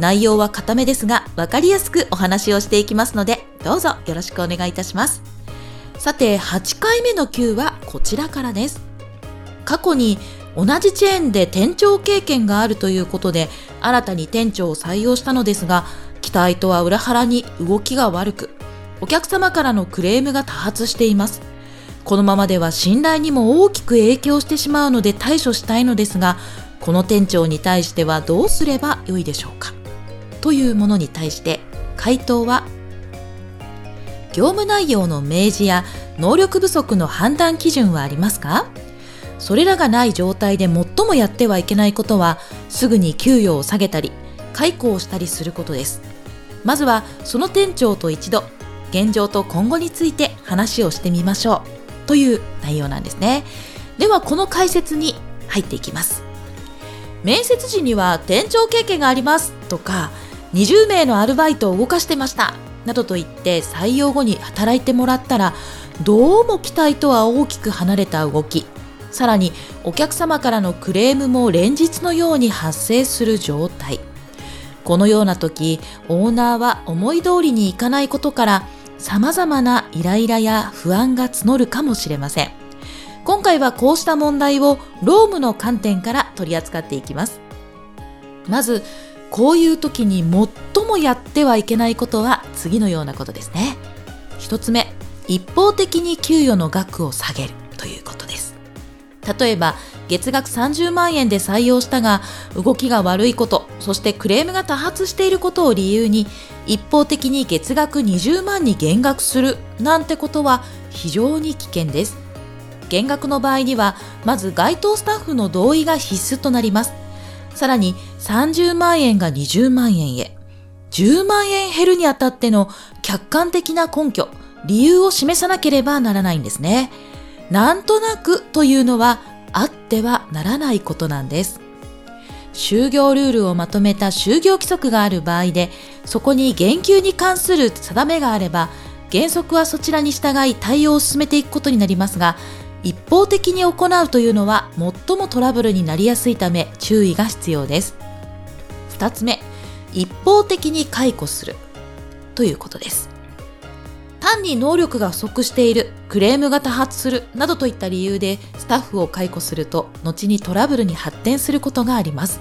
内容は固めですが分かりやすくお話をしていきますのでどうぞよろしくお願いいたします。さて8回目の Q はこちらからです。過去に同じチェーンで店長経験があるということで新たに店長を採用したのですが期待とは裏腹に動きが悪くお客様からのクレームが多発しています。このままでは信頼にも大きく影響してしまうので対処したいのですがこの店長に対してはどうすればよいでしょうか？というものに対して回答は業務内容の明示や能力不足の判断基準はありますか？それらがない状態で最もやってはいけないことはすぐに給与を下げたり解雇をしたりすることです。まずはその店長と一度現状と今後について話をしてみましょうという内容なんですね。ではこの解説に入っていきます。面接時には店長経験がありますとか20名のアルバイトを動かしてました。などと言って採用後に働いてもらったらどうも期待とは大きく離れた動き。さらにお客様からのクレームも連日のように発生する状態。このような時オーナーは思い通りにいかないことから様々なイライラや不安が募るかもしれません。今回はこうした問題を労務の観点から取り扱っていきます。まずこういう時に最もやってはいけないことは次のようなことですね。一つ目、一方的に給与の額を下げるということです。例えば、月額30万円で採用したが、動きが悪いこと、そしてクレームが多発していることを理由に、一方的に月額20万に減額するなんてことは非常に危険です。減額の場合には、まず該当スタッフの同意が必須となります。さらに30万円が20万円へ。10万円減るにあたっての客観的な根拠、理由を示さなければならないんですね。なんとなくというのはあってはならないことなんです。就業ルールをまとめた就業規則がある場合で、そこに言及に関する定めがあれば、原則はそちらに従い対応を進めていくことになりますが、一方的に行うというのは最もトラブルになりやすいため注意が必要です。2つ目、一方的に解雇するということです。単に能力が不足している、クレームが多発するなどといった理由でスタッフを解雇すると後にトラブルに発展することがあります。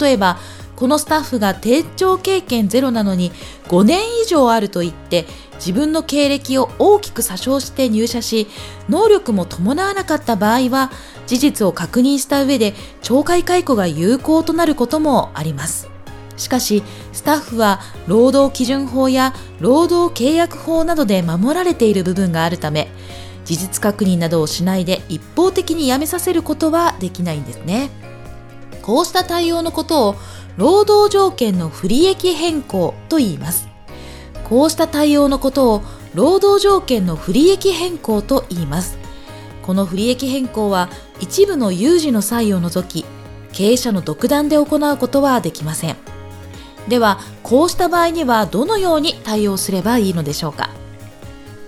例えば、このスタッフが店長経験ゼロなのに5年以上あると言って自分の経歴を大きく詐称して入社し能力も伴わなかった場合は事実を確認した上で懲戒解雇が有効となることもあります。しかしスタッフは労働基準法や労働契約法などで守られている部分があるため事実確認などをしないで一方的に辞めさせることはできないんですね。こうした対応のことを労働条件の不利益変更と言いますこうした対応のことを労働条件の不利益変更と言います。この不利益変更は一部の有事の際を除き、経営者の独断で行うことはできません。では、こうした場合にはどのように対応すればいいのでしょうか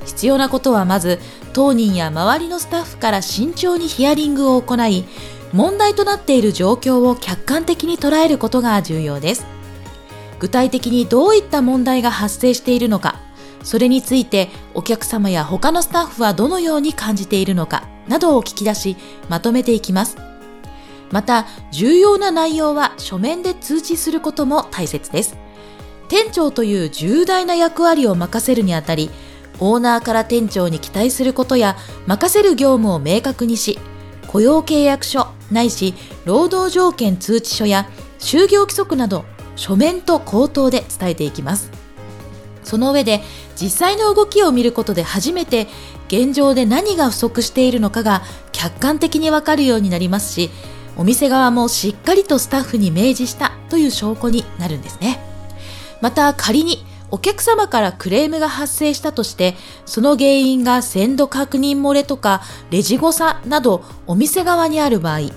必要なことはまず、当人や周りのスタッフから慎重にヒアリングを行い、問題となっている状況を客観的に捉えることが重要です。具体的にどういった問題が発生しているのか、それについてお客様や他のスタッフはどのように感じているのか、などを聞き出し、まとめていきます。また、重要な内容は書面で通知することも大切です。店長という重大な役割を任せるにあたり、オーナーから店長に期待することや任せる業務を明確にし、雇用契約書ないし労働条件通知書や就業規則など書面と口頭で伝えていきます。その上で実際の動きを見ることで初めて現状で何が不足しているのかが客観的にわかるようになりますしお店側もしっかりとスタッフに明示したという証拠になるんですね。また仮にお客様からクレームが発生したとして、その原因が鮮度確認漏れとかレジ誤差などお店側にある場合、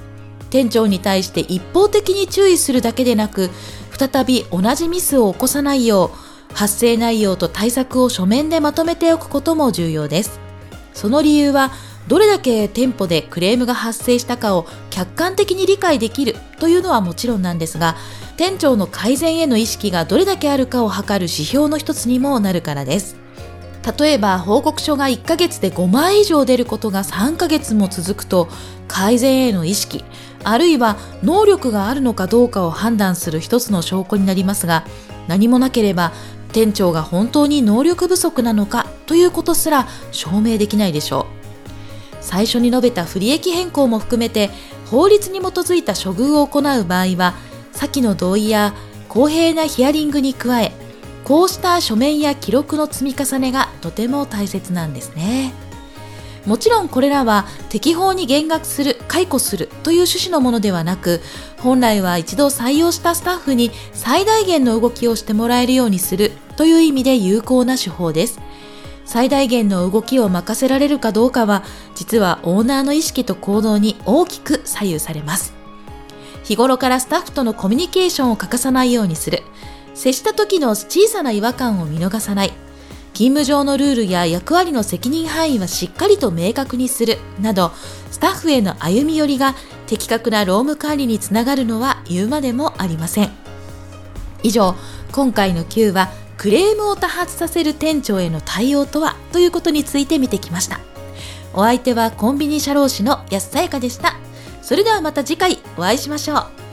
店長に対して一方的に注意するだけでなく、再び同じミスを起こさないよう、発生内容と対策を書面でまとめておくことも重要です。その理由は、どれだけ店舗でクレームが発生したかを客観的に理解できるというのはもちろんなんですが、店長の改善への意識がどれだけあるかを測る指標の一つにもなるからです。例えば報告書が1ヶ月で5枚以上出ることが3ヶ月も続くと改善への意識あるいは能力があるのかどうかを判断する一つの証拠になりますが何もなければ店長が本当に能力不足なのかということすら証明できないでしょう最初に述べた不利益変更も含めて法律に基づいた処遇を行う場合は先の同意や公平なヒアリングに加えこうした書面や記録の積み重ねがとても大切なんですね。もちろんこれらは適法に減額する解雇するという趣旨のものではなく本来は一度採用したスタッフに最大限の動きをしてもらえるようにするという意味で有効な手法です。最大限の動きを任せられるかどうかは実はオーナーの意識と行動に大きく左右されます。日頃からスタッフとのコミュニケーションを欠かさないようにする。接した時の小さな違和感を見逃さない。勤務上のルールや役割の責任範囲はしっかりと明確にする。など、スタッフへの歩み寄りが的確な労務管理につながるのは言うまでもありません。以上、今回の Q はクレームを多発させる店長への対応とはということについて見てきました。お相手はコンビニ社労士の安さやかでした。それではまた次回お会いしましょう。